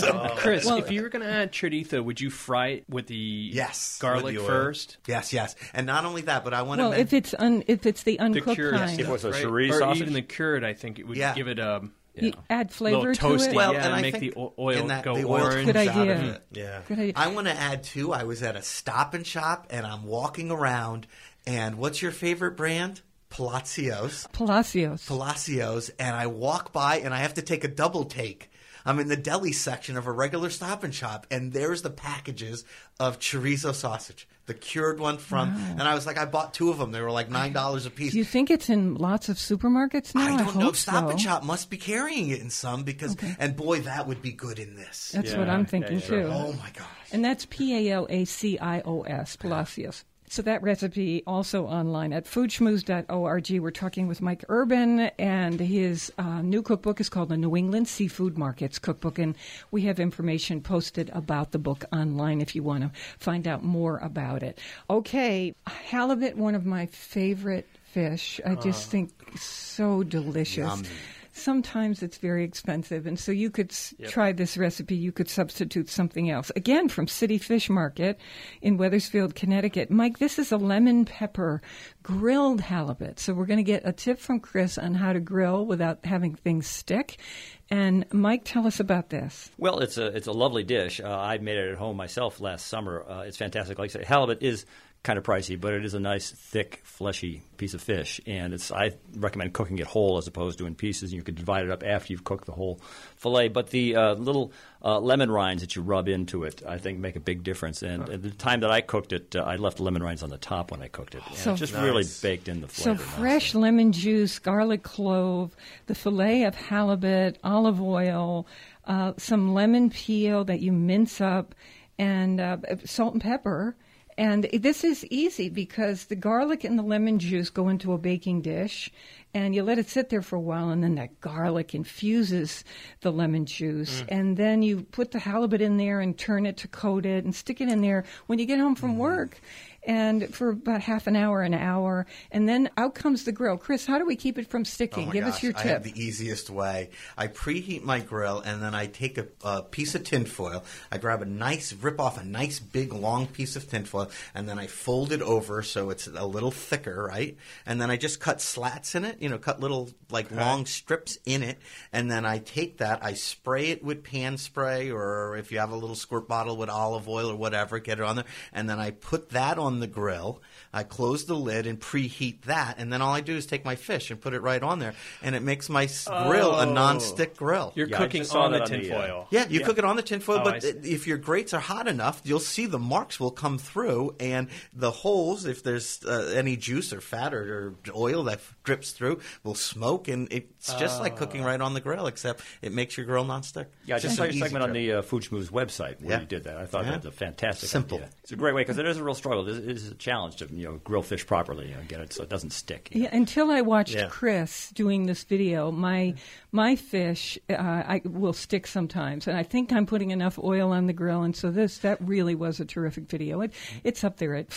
Oh, Chris, Well- if you were going to add chorizo, would you fry it with the Yes. garlic With the first? Yes, yes, and not only that, but I want to. Well, if it's un, if it's the The uncooked cured, kind, It was a right? cerise or sausage? even the cured. I think it would Yeah. give it um, a you add flavor to toasty. it. Well, yeah, and I make think the oil that go the oil orange. Good comes out of idea. it. Yeah. Good idea. I want to add too. I was at a Stop and Shop, and I'm walking around, and what's your favorite brand? Palacios. Palacios. Palacios, and I walk by, and I have to take a double take. I'm in the deli section of a regular Stop and Shop, and there's the packages of chorizo sausage, the cured one from. And I was like, I bought two of them. They were like nine dollars a piece. Do you think it's in lots of supermarkets now? I don't know. hope Stop so. and Shop must be carrying it in some because, and boy, that would be good in this. That's Yeah, what I'm yeah, thinking yeah. too. Oh my gosh. And that's P A L A C I O S, Palacios. So that recipe also online at foodschmooze.org. We're talking with Mike Urban, and his uh, new cookbook is called the New England Seafood Markets Cookbook, and we have information posted about the book online if you want to find out more about it. Okay, halibut, one of my favorite fish. I just think so delicious. Sometimes it's very expensive, and so you could s- try this recipe. You could substitute something else. Again, from City Fish Market in Wethersfield, Connecticut. Mike, this is a lemon pepper grilled halibut. So we're going to get a tip from Chris on how to grill without having things stick. And Mike, tell us about this. Well, it's a it's a lovely dish. Uh, I made it at home myself last summer. Uh, it's fantastic. Like I say, halibut is kind of pricey, but it is a nice, thick, fleshy piece of fish, and it's I recommend cooking it whole as opposed to in pieces. And you could divide it up after you've cooked the whole fillet. But the uh, little uh, lemon rinds that you rub into it, I think, make a big difference. And at the time that I cooked it, uh, I left the lemon rinds on the top when I cooked it, and So- it just really baked in the So flavor. fresh lemon juice, garlic clove, the fillet of halibut, olive oil, uh, some lemon peel that you mince up, and uh, salt and pepper. And this is easy because the garlic and the lemon juice go into a baking dish, and you let it sit there for a while, and then that garlic infuses the lemon juice, mm. and then you put the halibut in there and turn it to coat it, and stick it in there. When you get home from mm. work and for about half an hour, an hour, and then out comes the grill. Chris, how do we keep it from sticking? Oh Give gosh, us your tip. I have the easiest way. I preheat my grill and then I take a, a piece of tinfoil. I grab a nice, rip off a nice big long piece of tinfoil and then I fold it over so it's a little thicker, right? And then I just cut slats in it, you know, cut little like long strips in it. And then I take that, I spray it with pan spray or if you have a little squirt bottle with olive oil or whatever, get it on there. And then I put that on the grill. I close the lid and preheat that. And then all I do is take my fish and put it right on there. And it makes my s grill a Oh. non-stick grill. You're Yeah, cooking on the that on uh, tinfoil. Yeah, you cook it on the tinfoil, Oh, but if your grates are hot enough, you'll see the marks will come through, and the holes, if there's uh, any juice or fat or, or oil that drips through, will smoke, and it's just like cooking right on the grill, except it makes your grill nonstick. Yeah, I It's just saw your easy segment on the uh, Food Schmooze website where Yeah. you did that. I thought Yeah. that was a fantastic Simple. idea. It's a great way because it is a real struggle. It is a challenge to you know grill fish properly, you know, get it so it doesn't stick. you Yeah, until I watched Yeah. Chris doing this video, my my fish uh, I will stick sometimes, and I think I'm putting enough oil on the grill, and so this that really was a terrific video. It, it's up there at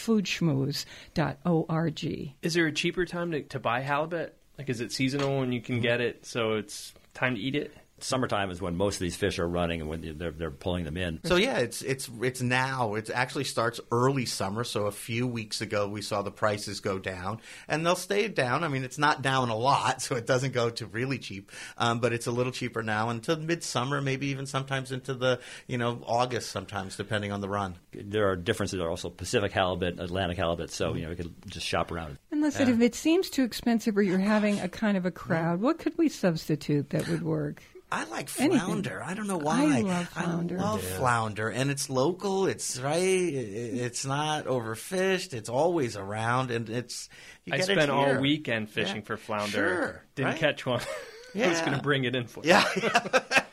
foodschmooze.org. Is there a cheaper time to, to buy halibut? Like, is it seasonal and you can mm-hmm. get it, so it's time to eat it? Summertime is when most of these fish are running and when they're, they're pulling them in. So yeah, it's it's it's now. It actually starts early summer. So a few weeks ago, we saw the prices go down, and they'll stay down. I mean, it's not down a lot, [laughs] so it doesn't go to really cheap, um, but it's a little cheaper now until midsummer, maybe even sometimes into the you know August, sometimes depending on the run. There are differences. There are also Pacific halibut, Atlantic halibut. So you know we could just shop around. Unless it, if it seems too expensive or you're having a kind of a crowd, what could we substitute that would work? I like Anything. flounder. I don't know why. I love flounder. I love Yeah. flounder, and it's local. It's right. It's not overfished. It's always around, and it's. You I get it spent all weekend fishing Yeah. for flounder. Sure, Didn't right? catch one. [laughs] I was going to bring it in for you. Yeah. [laughs]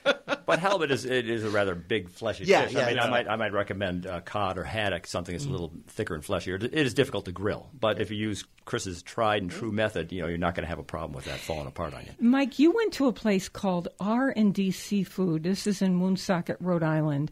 But halibut is it is a rather big, fleshy Yeah, fish. yeah, I mean, I might I might recommend uh, cod or haddock, something Mm. that's a little thicker and fleshier. It is difficult to grill, but if you use Chris's tried and true method, you know you're not going to have a problem with that falling apart on you. Mike, you went to a place called R and D Seafood. This is in Woonsocket, Rhode Island,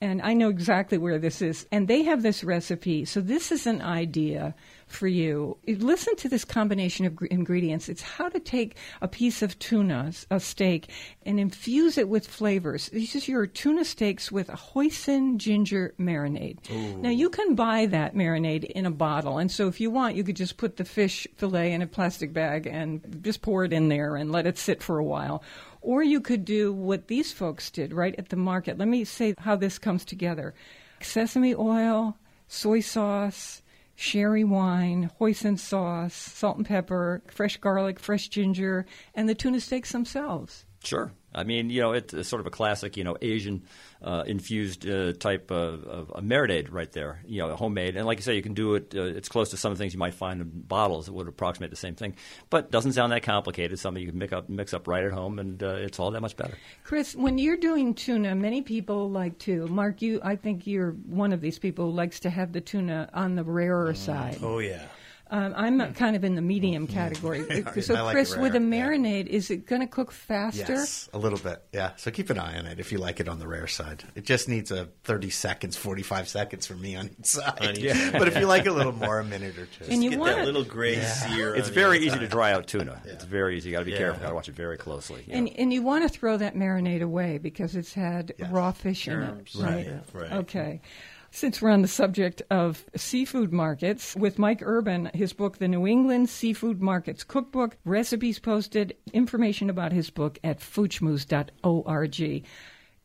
and I know exactly where this is. And they have this recipe. So this is an idea for you. Listen to this combination of ingredients. It's how to take a piece of tuna, a steak, and infuse it with flavors. This is your tuna steaks with a hoisin ginger marinade. Now you can buy that marinade in a bottle, and so if you want, you could just put the fish fillet in a plastic bag and just pour it in there and let it sit for a while. Or you could do what these folks did right at the market. Let me say how this comes together sesame oil, soy sauce, sherry wine, hoisin sauce, salt and pepper, fresh garlic, fresh ginger, and the tuna steaks themselves. Sure. I mean, you know, it's sort of a classic, you know, Asian uh, infused uh, type of, of a marinade right there, you know, homemade. And like you say, you can do it, uh, it's close to some of the things you might find in bottles that would approximate the same thing. But doesn't sound that complicated. Something you can mix up, mix up right at home, and uh, it's all that much better. Chris, when you're doing tuna, many people like to. Mark, you, I think you're one of these people who likes to have the tuna on the rarer side. Oh yeah. Um, I'm kind of in the medium category. [laughs] I so, like Chris, with a rare, marinade, is it going to cook faster? Yes, a little bit. Yeah. So keep an eye on it if you like it on the rare side. It just needs a 30 seconds, 45 seconds for me on each side. On each [laughs] side. but if you like a little [laughs] more, a minute or two. And you Get want that it- little gray sear. It's very easy to dry out tuna. It's very easy. You got to be Yeah. careful. Got to watch it very closely. you And and you want to throw that marinade away because it's had Yes. raw fish in it, right? Right, right. Okay. Since we're on the subject of seafood markets, with Mike Urban, his book, The New England Seafood Markets Cookbook, recipes posted, information about his book at foodschmooze.org.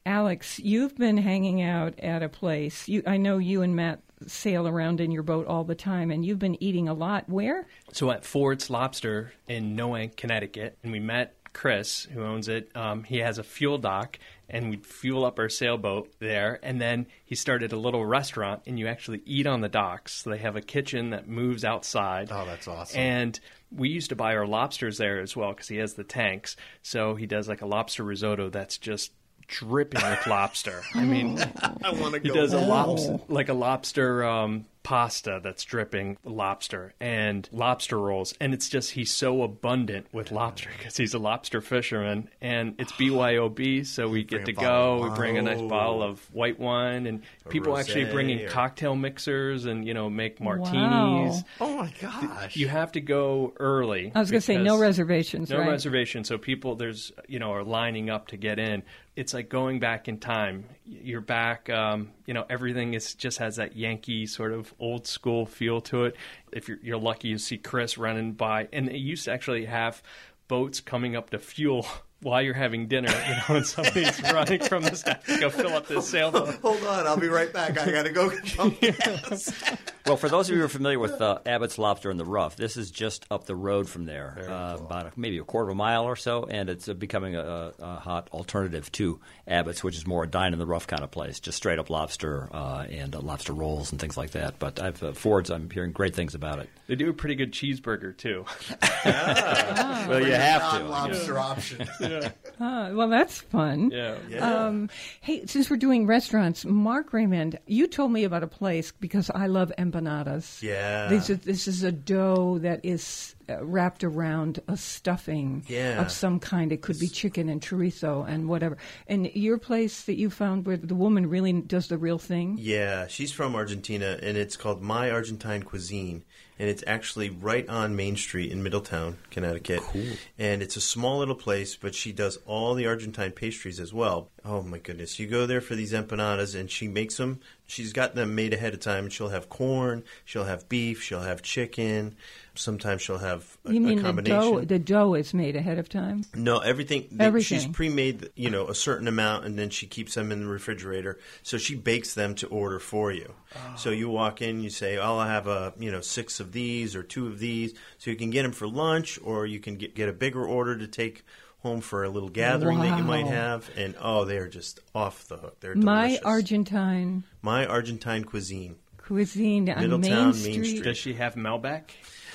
Alex, you've been hanging out at a place. You, I know you and Matt sail around in your boat all the time, and you've been eating a lot. Where? So at Ford's Lobster in Noank, Connecticut, and we met Chris, who owns it. Um, he has a fuel dock, and we'd fuel up our sailboat there. And then he started a little restaurant, and you actually eat on the docks. So they have a kitchen that moves outside. Oh, that's awesome. And we used to buy our lobsters there as well because he has the tanks. So he does like a lobster risotto that's just dripping with lobster. I mean, [laughs] I want to he does a lobster like a lobster um, pasta that's dripping lobster and lobster rolls and it's just he's so abundant with lobster because he's a lobster fisherman and it's BYOB so we get to go we bring a nice bottle of white wine and people actually rosé bring in or- cocktail mixers and you know make martinis Oh my gosh. you have to go early I was going to say no reservations, no right? reservation. So people, there's you know, are lining up to get in. It's like going back in time. You're back. Um, you know, everything is just has that Yankee sort of old school feel to it. If you're, you're lucky, you see Chris running by, and they used to actually have boats coming up to fuel. While you're having dinner, you know, and somebody's [laughs] running from the staff to go fill up this sailboat. Hold on, I'll be right back. I got to go get pump gas. [laughs] Well, for those of you who are familiar with uh, Abbott's Lobster in the Rough, this is just up the road from there, uh, about a, maybe a quarter of a mile or so, and it's uh, becoming a, a hot alternative to Abbott's, which is more a dine in the rough kind of place, just straight up lobster uh, and uh, lobster rolls and things like that. But I've uh, Ford's, I'm hearing great things about it. They do a pretty good cheeseburger too. [laughs] Well, you have to. Non-lobster option. Ah, well, that's fun. Yeah. Um, hey, since we're doing restaurants, Mark Raymond, you told me about a place because I love empanadas. Yeah. This is, this is a dough that is uh, wrapped around a stuffing Yeah. of some kind. It could be chicken and chorizo and whatever. And your place that you found where the woman really does the real thing? Yeah, she's from Argentina, and it's called My Argentine Cuisine. And it's actually right on Main Street in Middletown, Connecticut. Cool. And it's a small little place, but she does all the Argentine pastries as well. Oh my goodness! You go there for these empanadas, and she makes them. She's got them made ahead of time. She'll have corn, she'll have beef, she'll have chicken. Sometimes she'll have a, You a mean the dough? The dough is made ahead of time. No, everything. Everything. She's pre-made, you know, a certain amount, and then she keeps them in the refrigerator. So she bakes them to order for you. So you walk in, you say, "Oh, I'll have a, you know, six of these or two of these." So you can get them for lunch, or you can get, get a bigger order to take home for a little gathering that you might have. And oh, they are just off the hook. They're My. Argentine My Argentine cuisine. cuisine on Middletown, Main Main Street. Street. Does she have Malbec?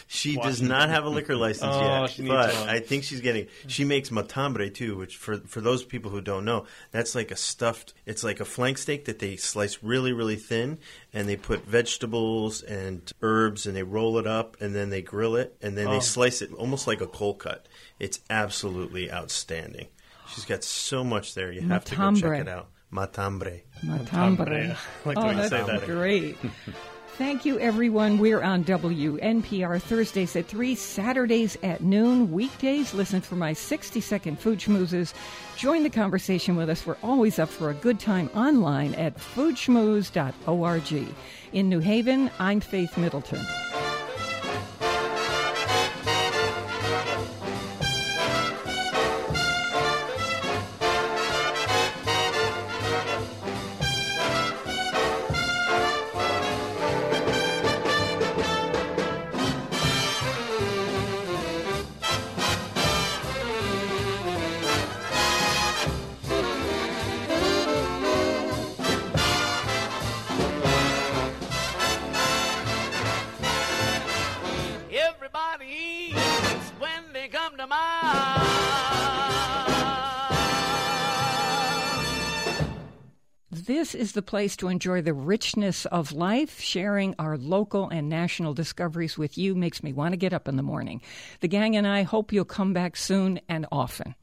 She does not have a liquor license Oh, yet, she but one. I think she's getting. She makes matambre too, which for for those people who don't know, that's like a stuffed. It's like a flank steak that they slice really really thin, and they put vegetables and herbs, and they roll it up, and then they grill it, and then Oh. they slice it almost like a cold cut. It's absolutely outstanding. She's got so much there. You have to go check it out. Matambre. Matambre. [laughs] I like oh, the oh, way you that's say that. great. [laughs] Thank you, everyone. We're on WNPR Thursdays at 3, Saturdays at noon, weekdays. Listen for my 60 second food schmoozes. Join the conversation with us. We're always up for a good time online at foodschmooze.org. In New Haven, I'm Faith Middleton. The place to enjoy the richness of life. Sharing our local and national discoveries with you makes me want to get up in the morning. The gang and I hope you'll come back soon and often.